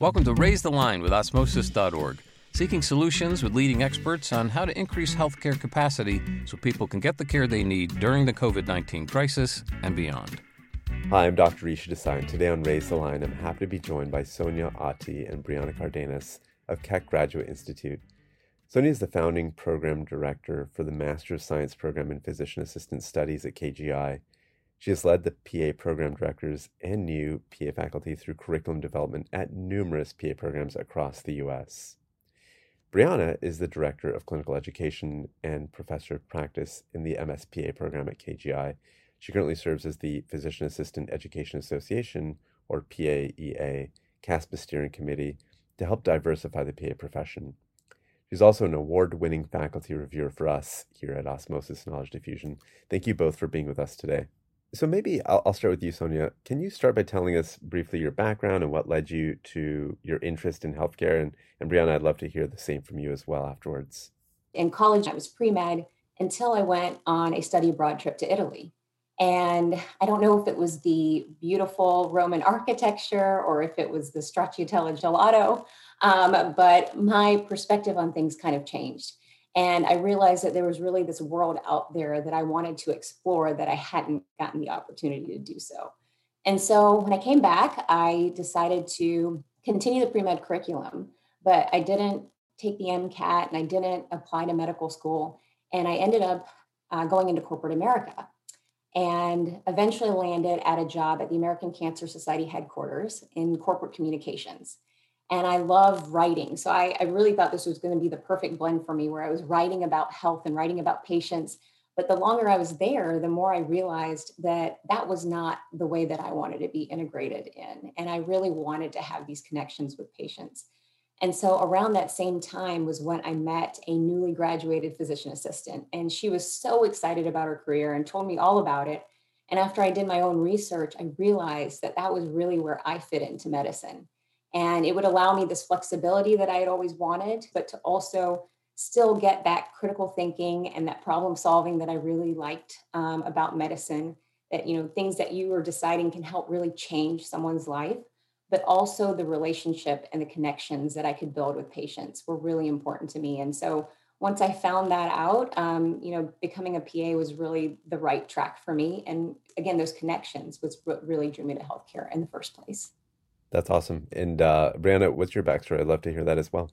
Welcome to Raise the Line with Osmosis.org, seeking solutions with leading experts on how to increase healthcare capacity so people can get the care they need during the COVID 19 crisis and beyond. Hi, I'm Dr. Rishi Desai. and Today on Raise the Line, I'm happy to be joined by Sonia Ati and Brianna Cardenas of Keck Graduate Institute. Sonia is the founding program director for the Master of Science program in Physician Assistant Studies at KGI she has led the PA program directors and new PA faculty through curriculum development at numerous PA programs across the U.S. Brianna is the director of clinical education and professor of practice in the MSPA program at KGI. She currently serves as the Physician Assistant Education Association, or PAEA, CASPA steering committee to help diversify the PA profession. She's also an award winning faculty reviewer for us here at Osmosis Knowledge Diffusion. Thank you both for being with us today. So maybe I'll, I'll, start with you, Sonia. Can you start by telling us briefly your background and what led you to your interest in healthcare? And, and Brianna, I'd love to hear the same from you as well afterwards. In college, I was pre med until I went on a study abroad trip to Italy. And I don't know if it was the beautiful Roman architecture or if it was the stracciatella gelato, um, but my perspective on things kind of changed. And I realized that there was really this world out there that I wanted to explore that I hadn't gotten the opportunity to do so. And so when I came back, I decided to continue the pre med curriculum, but I didn't take the MCAT and I didn't apply to medical school. And I ended up uh, going into corporate America and eventually landed at a job at the American Cancer Society headquarters in corporate communications and I love writing. So I, I really thought this was going to be the perfect blend for me where I was writing about health and writing about patients. But the longer I was there, the more I realized that that was not the way that I wanted to be integrated in. And I really wanted to have these connections with patients. And so around that same time was when I met a newly graduated physician assistant. And she was so excited about her career and told me all about it. And after I did my own research, I realized that that was really where I fit into medicine and it would allow me this flexibility that I had always wanted, but to also still get that critical thinking and that problem solving that I really liked um, about medicine. That, you know, things that you are deciding can help really change someone's life, but also the relationship and the connections that I could build with patients were really important to me. And so once I found that out, um, you know, becoming a PA was really the right track for me. And again, those connections was what really drew me to healthcare in the first place. That's awesome. And uh, Brianna, what's your backstory? I'd love to hear that as well.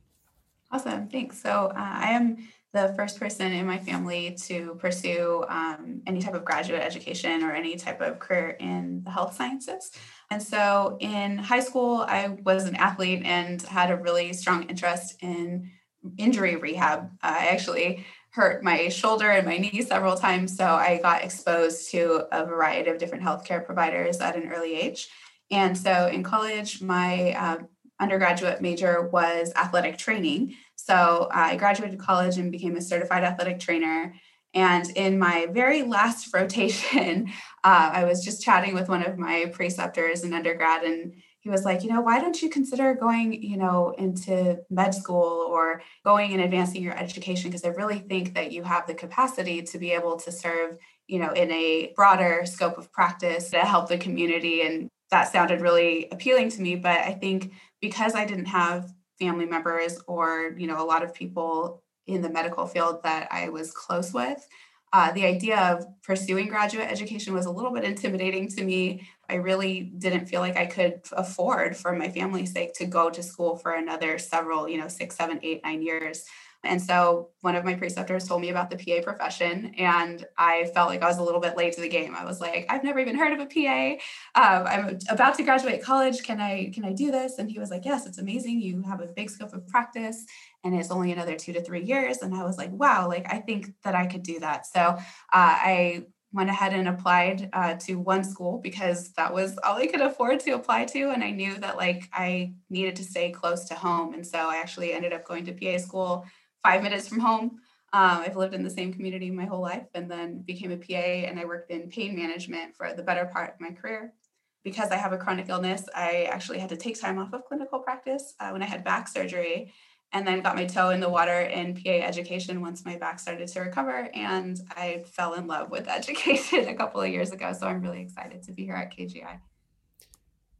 Awesome. Thanks. So uh, I am the first person in my family to pursue um, any type of graduate education or any type of career in the health sciences. And so in high school, I was an athlete and had a really strong interest in injury rehab. I actually hurt my shoulder and my knee several times. So I got exposed to a variety of different healthcare providers at an early age. And so in college, my uh, undergraduate major was athletic training. So I graduated college and became a certified athletic trainer. And in my very last rotation, uh, I was just chatting with one of my preceptors in undergrad, and he was like, you know, why don't you consider going, you know, into med school or going and advancing your education? Because I really think that you have the capacity to be able to serve, you know, in a broader scope of practice to help the community and that sounded really appealing to me. But I think because I didn't have family members or, you know, a lot of people in the medical field that I was close with, uh, the idea of pursuing graduate education was a little bit intimidating to me. I really didn't feel like I could afford, for my family's sake, to go to school for another several, you know, six, seven, eight, nine years. And so one of my preceptors told me about the PA profession, and I felt like I was a little bit late to the game. I was like, I've never even heard of a PA. Um, I'm about to graduate college. Can I can I do this? And he was like, Yes, it's amazing. You have a big scope of practice, and it's only another two to three years. And I was like, Wow, like I think that I could do that. So uh, I went ahead and applied uh, to one school because that was all I could afford to apply to. And I knew that like I needed to stay close to home. And so I actually ended up going to PA school five minutes from home. Um, I've lived in the same community my whole life and then became a PA and I worked in pain management for the better part of my career. Because I have a chronic illness, I actually had to take time off of clinical practice uh, when I had back surgery and then got my toe in the water in PA education once my back started to recover. And I fell in love with education a couple of years ago. So I'm really excited to be here at KGI.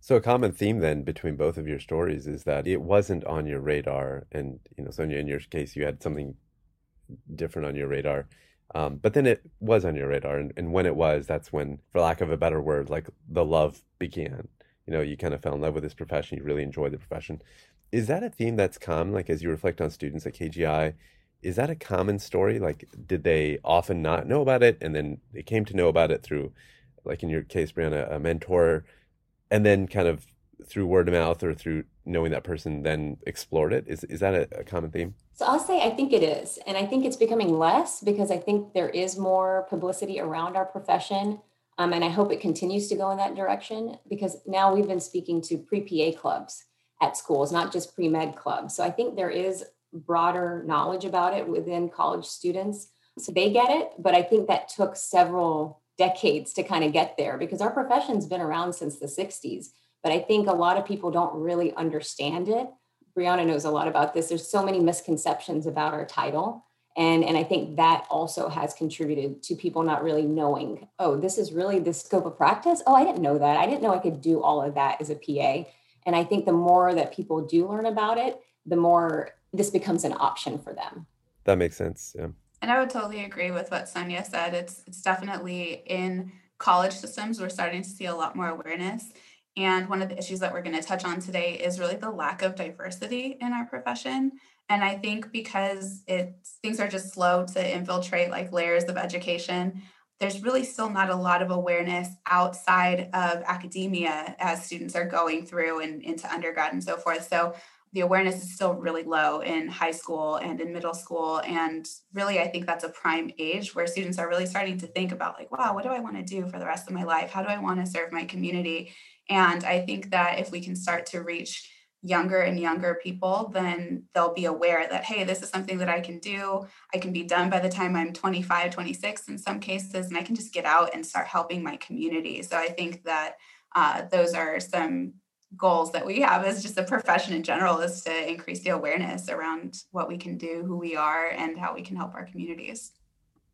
So a common theme then between both of your stories is that it wasn't on your radar, and you know, Sonia, in your case, you had something different on your radar, um, but then it was on your radar, and, and when it was, that's when, for lack of a better word, like the love began. You know, you kind of fell in love with this profession. You really enjoyed the profession. Is that a theme that's common? Like as you reflect on students at KGI, is that a common story? Like, did they often not know about it, and then they came to know about it through, like in your case, Brianna, a mentor, and then kind of through word of mouth or through knowing that person, then explored it? Is is that a, a common theme? So I'll say I think it is, and I think it's becoming less because I think there is more publicity around our profession. Um, and I hope it continues to go in that direction because now we've been speaking to pre PA clubs at schools, not just pre med clubs. So I think there is broader knowledge about it within college students. So they get it, but I think that took several decades to kind of get there because our profession's been around since the 60s. But I think a lot of people don't really understand it. Brianna knows a lot about this. There's so many misconceptions about our title. And, and I think that also has contributed to people not really knowing, oh, this is really the scope of practice. Oh, I didn't know that. I didn't know I could do all of that as a PA. And I think the more that people do learn about it, the more this becomes an option for them. That makes sense. Yeah. And I would totally agree with what Sonia said. It's it's definitely in college systems we're starting to see a lot more awareness. And one of the issues that we're going to touch on today is really the lack of diversity in our profession. And I think because it things are just slow to infiltrate like layers of education, there's really still not a lot of awareness outside of academia as students are going through and into undergrad and so forth. So the awareness is still really low in high school and in middle school. And really i think that's a prime age where students are really starting to think about like wow what do i want to do for the rest of my life? How do i want to serve my community? And i think that if we can start to reach younger and younger people then they'll be aware that hey this is something that i can do. I can be done by the time i'm 25 26 in some cases and i can just get out and start helping my community. So i think that uh, those are some goals that we have as just a profession in general is to increase the awareness around what we can do, who we are, and how we can help our communities.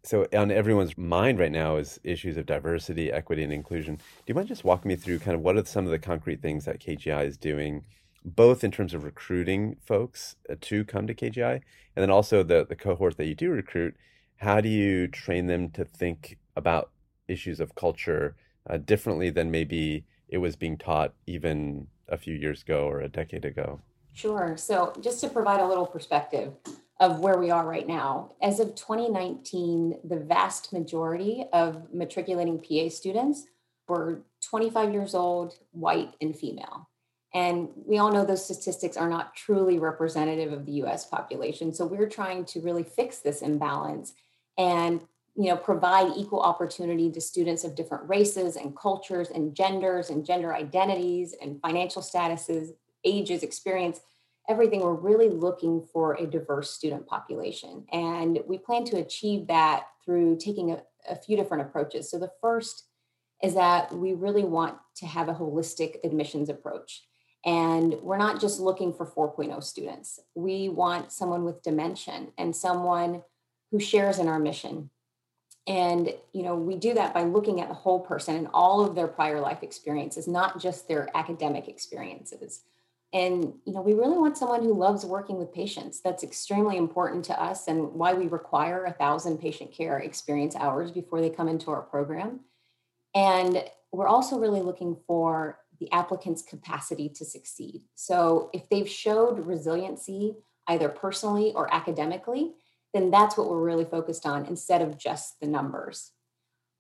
So, on everyone's mind right now is issues of diversity, equity, and inclusion. Do you mind just walking me through kind of what are some of the concrete things that KGI is doing, both in terms of recruiting folks uh, to come to KGI, and then also the the cohort that you do recruit? How do you train them to think about issues of culture uh, differently than maybe it was being taught even a few years ago or a decade ago? Sure. So, just to provide a little perspective of where we are right now, as of 2019, the vast majority of matriculating PA students were 25 years old, white, and female. And we all know those statistics are not truly representative of the US population. So, we're trying to really fix this imbalance and you know provide equal opportunity to students of different races and cultures and genders and gender identities and financial statuses ages experience everything. We're really looking for a diverse student population. And we plan to achieve that through taking a, a few different approaches. So the first is that we really want to have a holistic admissions approach. And we're not just looking for 4.0 students. We want someone with dimension and someone who shares in our mission and you know we do that by looking at the whole person and all of their prior life experiences not just their academic experiences. And you know we really want someone who loves working with patients. That's extremely important to us and why we require a thousand patient care experience hours before they come into our program. And we're also really looking for the applicant's capacity to succeed. So if they've showed resiliency either personally or academically then that's what we're really focused on instead of just the numbers.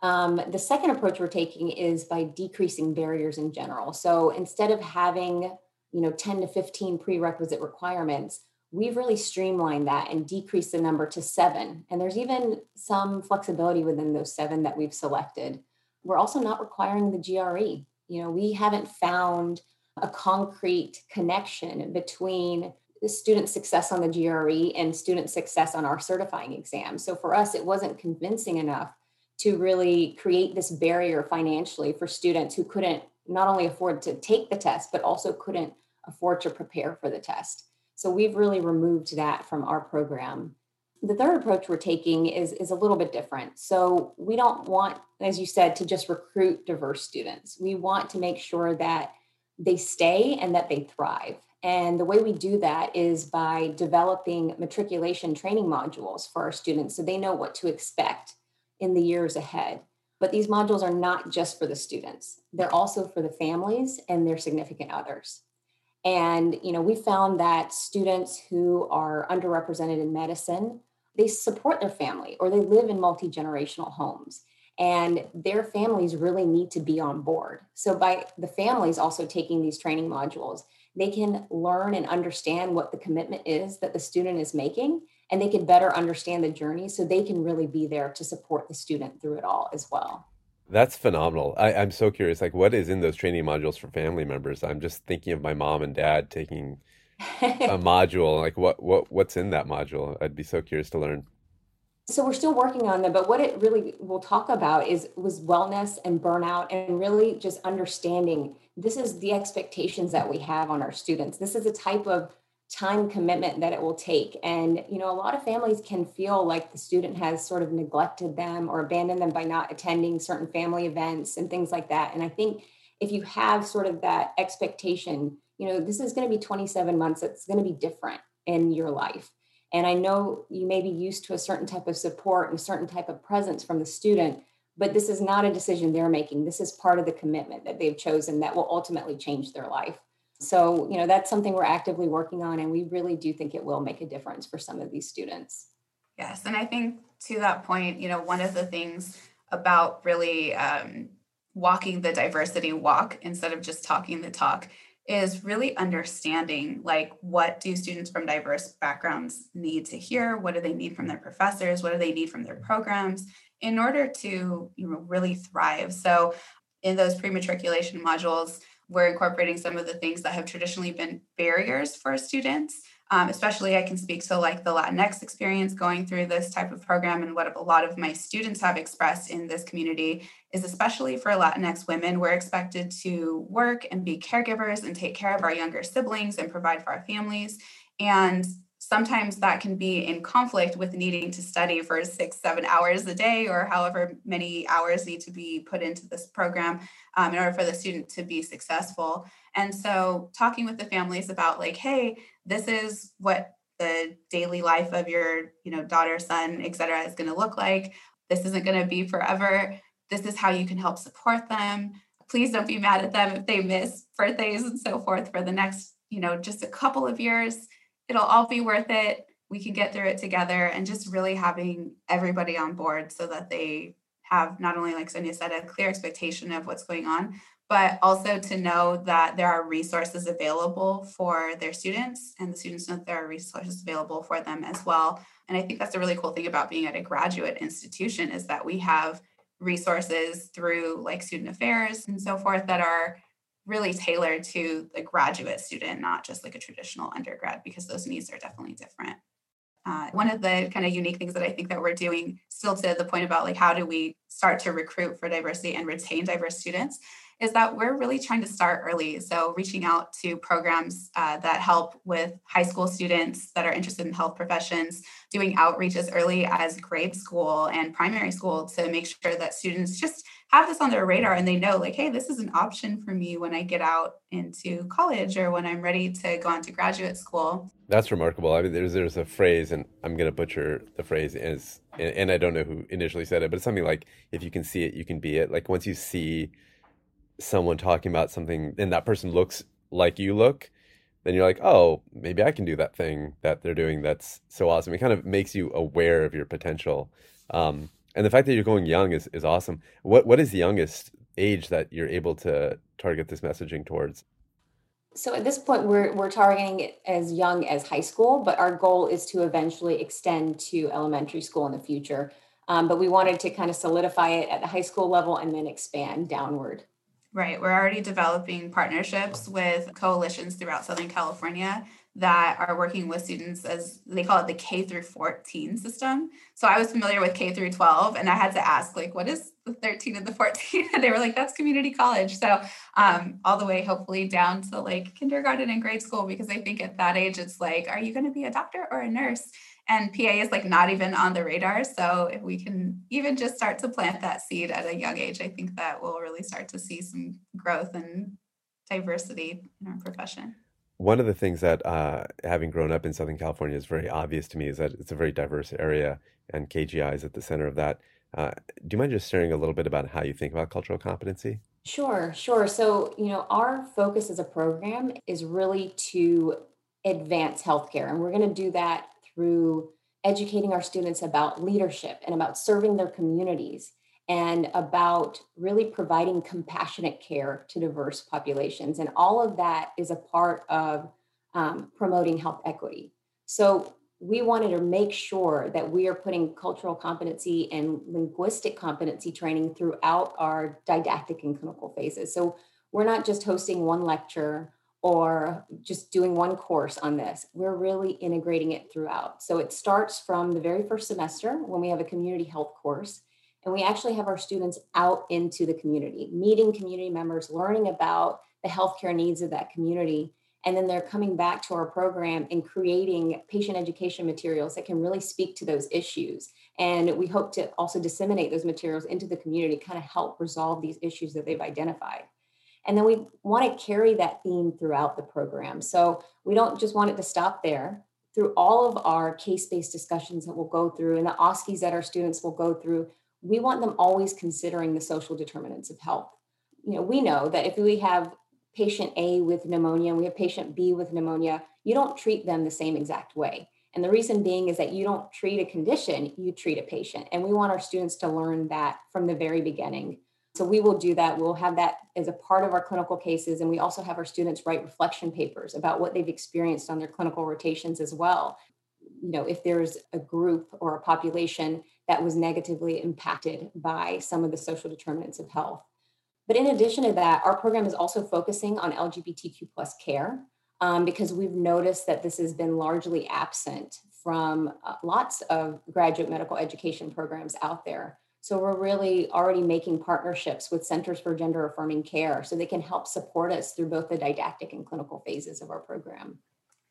Um, the second approach we're taking is by decreasing barriers in general. So instead of having, you know, 10 to 15 prerequisite requirements, we've really streamlined that and decreased the number to seven. And there's even some flexibility within those seven that we've selected. We're also not requiring the GRE. You know, we haven't found a concrete connection between student success on the GRE and student success on our certifying exam. So for us, it wasn't convincing enough to really create this barrier financially for students who couldn't not only afford to take the test, but also couldn't afford to prepare for the test. So we've really removed that from our program. The third approach we're taking is, is a little bit different. So we don't want, as you said, to just recruit diverse students. We want to make sure that they stay and that they thrive. And the way we do that is by developing matriculation training modules for our students so they know what to expect in the years ahead. But these modules are not just for the students, they're also for the families and their significant others. And you know, we found that students who are underrepresented in medicine, they support their family or they live in multi-generational homes and their families really need to be on board. So by the families also taking these training modules, they can learn and understand what the commitment is that the student is making and they can better understand the journey so they can really be there to support the student through it all as well. That's phenomenal. I, am so curious. Like, what is in those training modules for family members? I'm just thinking of my mom and dad taking a module. Like, what what what's in that module? I'd be so curious to learn. So we're still working on them, but what it really will talk about is was wellness and burnout, and really just understanding this is the expectations that we have on our students. This is a type of time commitment that it will take. And, you know, a lot of families can feel like the student has sort of neglected them or abandoned them by not attending certain family events and things like that. And I think if you have sort of that expectation, you know, this is going to be 27 months, it's going to be different in your life. And I know you may be used to a certain type of support and a certain type of presence from the student, but this is not a decision they're making. This is part of the commitment that they've chosen that will ultimately change their life. So, you know, that's something we're actively working on, and we really do think it will make a difference for some of these students. Yes. And I think to that point, you know, one of the things about really um, walking the diversity walk instead of just talking the talk is really understanding like what do students from diverse backgrounds need to hear? What do they need from their professors? What do they need from their programs in order to you know really thrive? So in those pre-matriculation modules we're incorporating some of the things that have traditionally been barriers for students. Um, especially, I can speak to like the Latinx experience going through this type of program, and what a lot of my students have expressed in this community is especially for Latinx women, we're expected to work and be caregivers and take care of our younger siblings and provide for our families. And sometimes that can be in conflict with needing to study for six, seven hours a day, or however many hours need to be put into this program um, in order for the student to be successful. And so, talking with the families about, like, hey, this is what the daily life of your you know daughter son et cetera is going to look like this isn't going to be forever this is how you can help support them please don't be mad at them if they miss birthdays and so forth for the next you know just a couple of years it'll all be worth it. We can get through it together and just really having everybody on board so that they have not only, like Sonia said, a clear expectation of what's going on, but also to know that there are resources available for their students and the students know that there are resources available for them as well. And I think that's a really cool thing about being at a graduate institution is that we have resources through like student affairs and so forth that are really tailored to the graduate student, not just like a traditional undergrad, because those needs are definitely different. Uh, one of the kind of unique things that I think that we're doing, still to the point about like how do we start to recruit for diversity and retain diverse students, is that we're really trying to start early. So, reaching out to programs uh, that help with high school students that are interested in health professions, doing outreach as early as grade school and primary school to make sure that students just have this on their radar and they know, like, hey, this is an option for me when I get out into college or when I'm ready to go on to graduate school. That's remarkable. I mean, there's there's a phrase, and I'm going to butcher the phrase, is, and I don't know who initially said it, but it's something like, if you can see it, you can be it. Like once you see someone talking about something and that person looks like you look, then you're like, oh, maybe I can do that thing that they're doing that's so awesome. It kind of makes you aware of your potential. Um, and the fact that you're going young is, is awesome. What what is the youngest age that you're able to target this messaging towards? So at this point, we're we're targeting as young as high school, but our goal is to eventually extend to elementary school in the future. Um, but we wanted to kind of solidify it at the high school level and then expand downward. Right. We're already developing partnerships with coalitions throughout Southern California that are working with students as they call it the K through 14 system. So I was familiar with K through 12 and I had to ask like what is the 13 and the 14 and they were like that's community college. So um, all the way hopefully down to like kindergarten and grade school because I think at that age it's like are you going to be a doctor or a nurse? And PA is like not even on the radar. So if we can even just start to plant that seed at a young age, I think that we'll really start to see some growth and diversity in our profession. One of the things that, uh, having grown up in Southern California, is very obvious to me is that it's a very diverse area, and KGI is at the center of that. Uh, do you mind just sharing a little bit about how you think about cultural competency? Sure, sure. So, you know, our focus as a program is really to advance healthcare, and we're going to do that through educating our students about leadership and about serving their communities and about really providing compassionate care to diverse populations. And all of that is a part of um, promoting health equity. So we wanted to make sure that we are putting cultural competency and linguistic competency training throughout our didactic and clinical phases. So we're not just hosting one lecture or just doing one course on this. We're really integrating it throughout. So it starts from the very first semester when we have a community health course. And we actually have our students out into the community, meeting community members, learning about the healthcare needs of that community and then they're coming back to our program and creating patient education materials that can really speak to those issues. And we hope to also disseminate those materials into the community, kind of help resolve these issues that they've identified. And then we want to carry that theme throughout the program. So we don't just want it to stop there. Through all of our case based discussions that we'll go through and the OSCEs that our students will go through, we want them always considering the social determinants of health. You know, we know that if we have patient A with pneumonia and we have patient B with pneumonia, you don't treat them the same exact way. And the reason being is that you don't treat a condition, you treat a patient. And we want our students to learn that from the very beginning. So we will do that. We'll have that as a part of our clinical cases. And we also have our students write reflection papers about what they've experienced on their clinical rotations as well. You know, if there's a group or a population that was negatively impacted by some of the social determinants of health. But in addition to that, our program is also focusing on LGBTQ plus care um, because we've noticed that this has been largely absent from uh, lots of graduate medical education programs out there. So we're really already making partnerships with Centers for Gender Affirming Care so they can help support us through both the didactic and clinical phases of our program.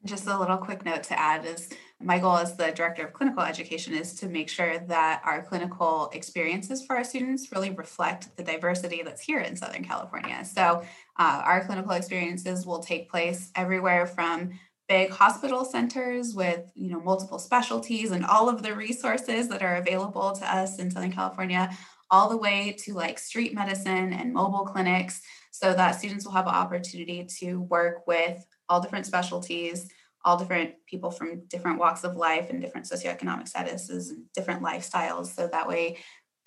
Just a little quick note to add is my goal as the director of clinical education is to make sure that our clinical experiences for our students really reflect the diversity that's here in Southern California. So uh, our clinical experiences will take place everywhere from big hospital centers with you know multiple specialties and all of the resources that are available to us in Southern California all the way to like street medicine and mobile clinics so that students will have an opportunity to work with all different specialties, all different people from different walks of life and different socioeconomic statuses and different lifestyles. So that way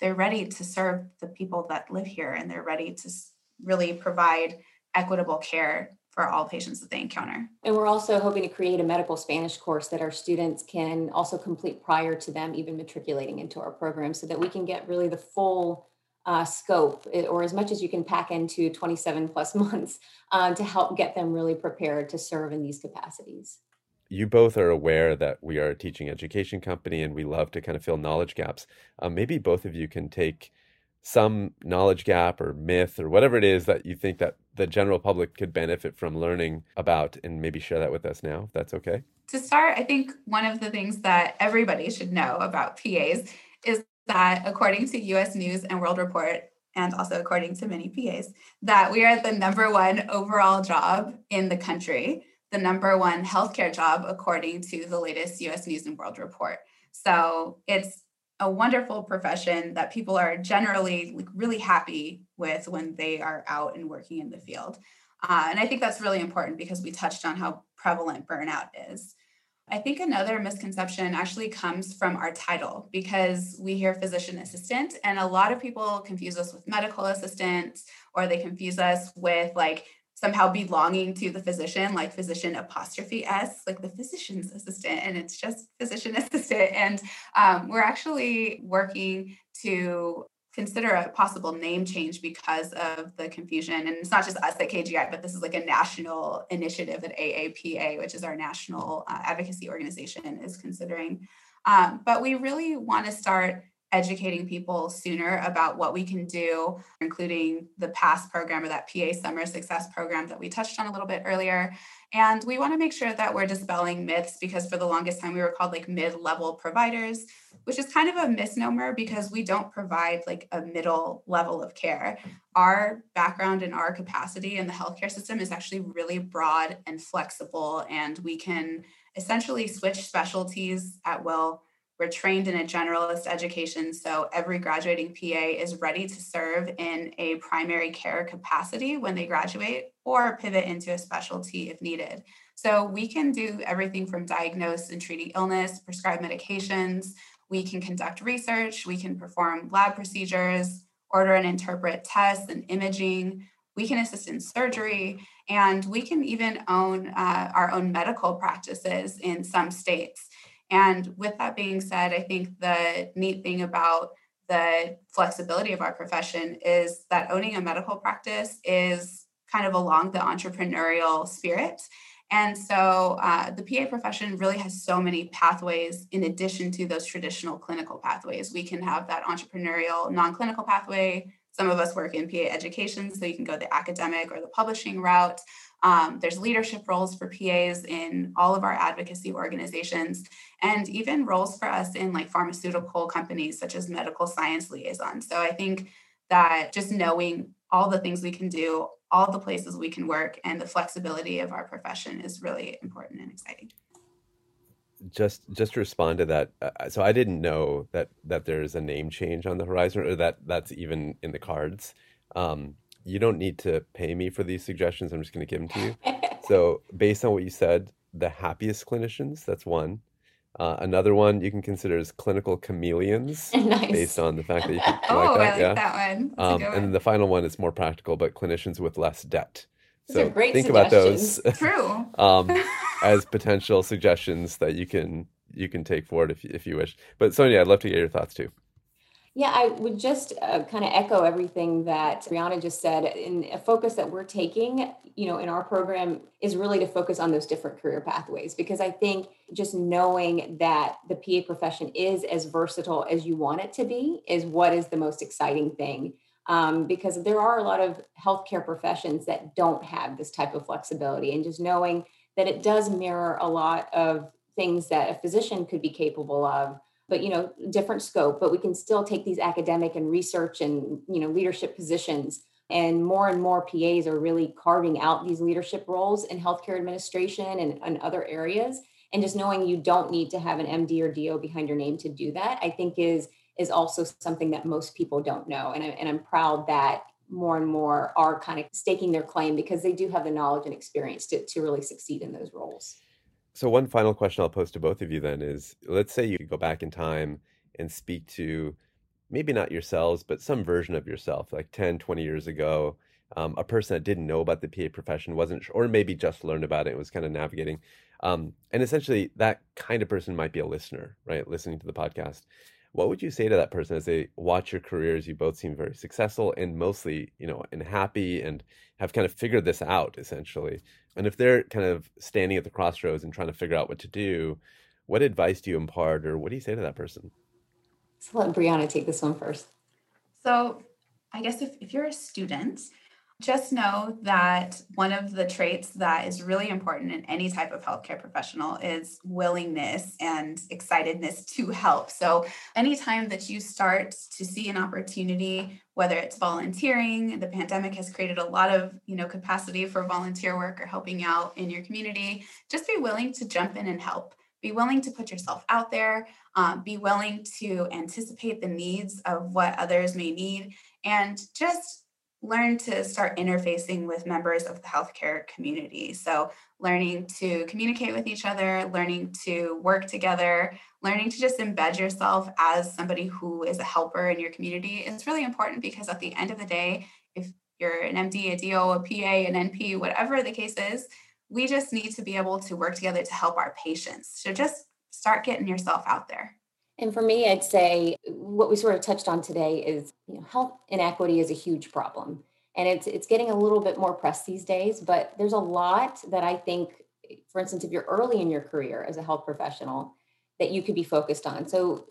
they're ready to serve the people that live here and they're ready to really provide equitable care for all patients that they encounter. And we're also hoping to create a medical Spanish course that our students can also complete prior to them even matriculating into our program so that we can get really the full uh, scope eh, or as much as you can pack into 27 plus months uh, to help get them really prepared to serve in these capacities. You both are aware that we are a teaching education company and we love to kind of fill knowledge gaps. Um, maybe both of you can take some knowledge gap or myth or whatever it is that you think that the general public could benefit from learning about and maybe share that with us now if that's okay to start i think one of the things that everybody should know about pas is that according to US News and World Report, and also according to many PAs, that we are the number one overall job in the country, the number one healthcare job according to the latest US News and World Report. So it's a wonderful profession that people are generally like, really happy with when they are out and working in the field. Uh, and I think that's really important because we touched on how prevalent burnout is. I think another misconception actually comes from our title because we hear physician assistant, and a lot of people confuse us with medical assistant, or they confuse us with like somehow belonging to the physician, like physician apostrophe S, like the physician's assistant, and it's just physician assistant. And um, we're actually working to consider a possible name change because of the confusion. And it's not just us at KGI, but this is like a national initiative that AAPA, which is our national uh, advocacy organization, is considering. Um, but we really want to start educating people sooner about what we can do, including the PASS program or that PA Summer Success program that we touched on a little bit earlier. And we want to make sure that we're dispelling myths because for the longest time we were called like mid level providers, which is kind of a misnomer because we don't provide like a middle level of care. Our background and our capacity in the healthcare system is actually really broad and flexible, and we can essentially switch specialties at will we're trained in a generalist education, so every graduating PA is ready to serve in a primary care capacity when they graduate or pivot into a specialty if needed. So we can do everything from diagnose and treating illness, prescribe medications, we can conduct research, we can perform lab procedures, order and interpret tests and imaging, we can assist in surgery, and we can even own uh, our own medical practices in some states. And with that being said, I think the neat thing about the flexibility of our profession is that owning a medical practice is kind of along the entrepreneurial spirit. And so uh, the PA profession really has so many pathways in addition to those traditional clinical pathways. We can have that entrepreneurial non clinical pathway. Some of us work in PA education, so you can go the academic or the publishing route. Um, there's leadership roles for PAs in all of our advocacy organizations, and even roles for us in like pharmaceutical companies such as medical science liaison. So I think that just knowing all the things we can do, all the places we can work, and the flexibility of our profession is really important and exciting. Just just to respond to that, uh, so I didn't know that that there's a name change on the horizon, or that that's even in the cards. Um, you don't need to pay me for these suggestions. I'm just going to give them to you. so, based on what you said, the happiest clinicians, that's one. Uh, another one you can consider is clinical chameleons, nice. based on the fact that you can, oh, like that. I like yeah. that one. Um, one. and then the final one is more practical, but clinicians with less debt. Those so great think about those. True. um, as potential suggestions that you can you can take forward if if you wish. But Sonia, I'd love to get your thoughts too. Yeah, I would just uh, kind of echo everything that Brianna just said. In a focus that we're taking, you know, in our program is really to focus on those different career pathways because I think just knowing that the PA profession is as versatile as you want it to be is what is the most exciting thing. Um, because there are a lot of healthcare professions that don't have this type of flexibility, and just knowing that it does mirror a lot of things that a physician could be capable of but you know different scope but we can still take these academic and research and you know leadership positions. And more and more pas are really carving out these leadership roles in healthcare administration and, and other areas. And just knowing you don't need to have an md or do behind your name to do that i think is is also something that most people don't know. And, I, and i'm proud that more and more are kind of staking their claim because they do have the knowledge and experience to, to really succeed in those roles So one final question I'll pose to both of you then is let's say you could go back in time and speak to maybe not yourselves, but some version of yourself, like 10, 20 years ago, um, a person that didn't know about the PA profession, wasn't sure, or maybe just learned about it was kind of navigating. Um, and essentially that kind of person might be a listener, right? Listening to the podcast. What would you say to that person as they watch your careers? You both seem very successful and mostly, you know, and happy and have kind of figured this out essentially. And if they're kind of standing at the crossroads and trying to figure out what to do, what advice do you impart or what do you say to that person? so let brianna take this one first So, I guess if, if you're a student, just know that one of the traits that is really important in any type of healthcare professional is willingness and excitedness to help. So, anytime that you start to see an opportunity, whether it's volunteering, the pandemic has created a lot of, you know, capacity for volunteer work or helping out in your community, just be willing to jump in and help. Be willing to put yourself out there, um, be willing to anticipate the needs of what others may need, and just learn to start interfacing with members of the healthcare community. So, learning to communicate with each other, learning to work together, learning to just embed yourself as somebody who is a helper in your community is really important because at the end of the day, if you're an MD, a DO, a PA, an NP, whatever the case is, we just need to be able to work together to help our patients. So, just start getting yourself out there. And for me, I'd say what we sort of touched on today is you know, health inequity is a huge problem. And it's it's getting a little bit more press these days, but there's a lot that I think, for instance, if you're early in your career as a health professional, that you could be focused on. So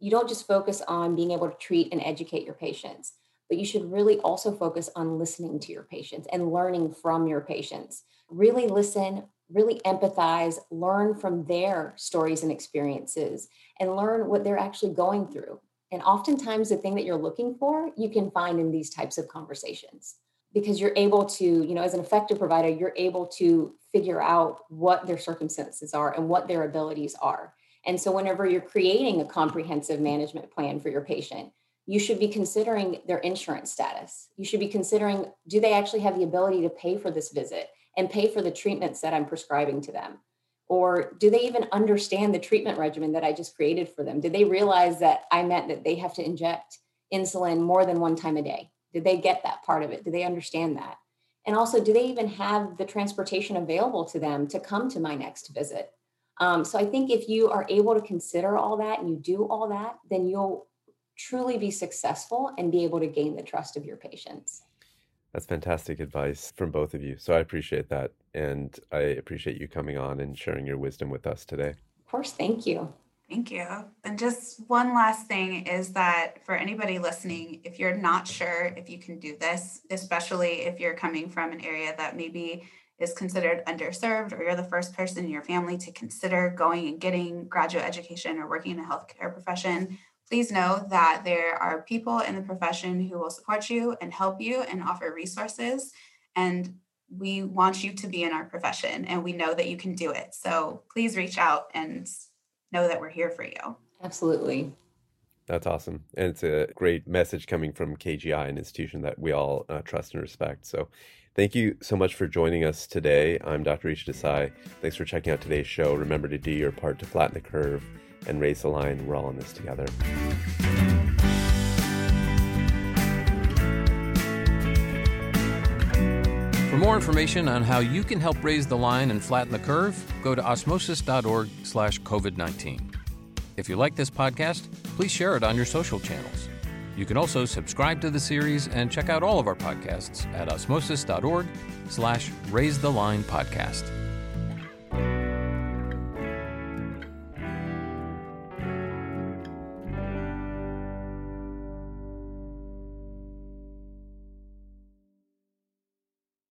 you don't just focus on being able to treat and educate your patients, but you should really also focus on listening to your patients and learning from your patients. Really listen, really empathize, learn from their stories and experiences, and learn what they're actually going through. And oftentimes, the thing that you're looking for, you can find in these types of conversations because you're able to, you know, as an effective provider, you're able to figure out what their circumstances are and what their abilities are. And so, whenever you're creating a comprehensive management plan for your patient, you should be considering their insurance status. You should be considering do they actually have the ability to pay for this visit and pay for the treatments that I'm prescribing to them? Or do they even understand the treatment regimen that I just created for them? Did they realize that I meant that they have to inject insulin more than one time a day? Did they get that part of it? Do they understand that? And also, do they even have the transportation available to them to come to my next visit? Um, so I think if you are able to consider all that and you do all that, then you'll truly be successful and be able to gain the trust of your patients. That's fantastic advice from both of you. So I appreciate that. And I appreciate you coming on and sharing your wisdom with us today. Of course. Thank you. Thank you. And just one last thing is that for anybody listening, if you're not sure if you can do this, especially if you're coming from an area that maybe is considered underserved or you're the first person in your family to consider going and getting graduate education or working in a healthcare profession, please know that there are people in the profession who will support you and help you and offer resources. And we want you to be in our profession and we know that you can do it. So please reach out and know that we're here for you. Absolutely. That's awesome. And it's a great message coming from KGI, an institution that we all uh, trust and respect. So thank you so much for joining us today. I'm Dr. Rishi Desai. Thanks for checking out today's show. Remember to do your part to flatten the curve and raise the line. We're all in this together. For more information on how you can help raise the line and flatten the curve, go to osmosis.org slash COVID-19. If you like this podcast, please share it on your social channels. You can also subscribe to the series and check out all of our podcasts at osmosis.org slash raise the line podcast.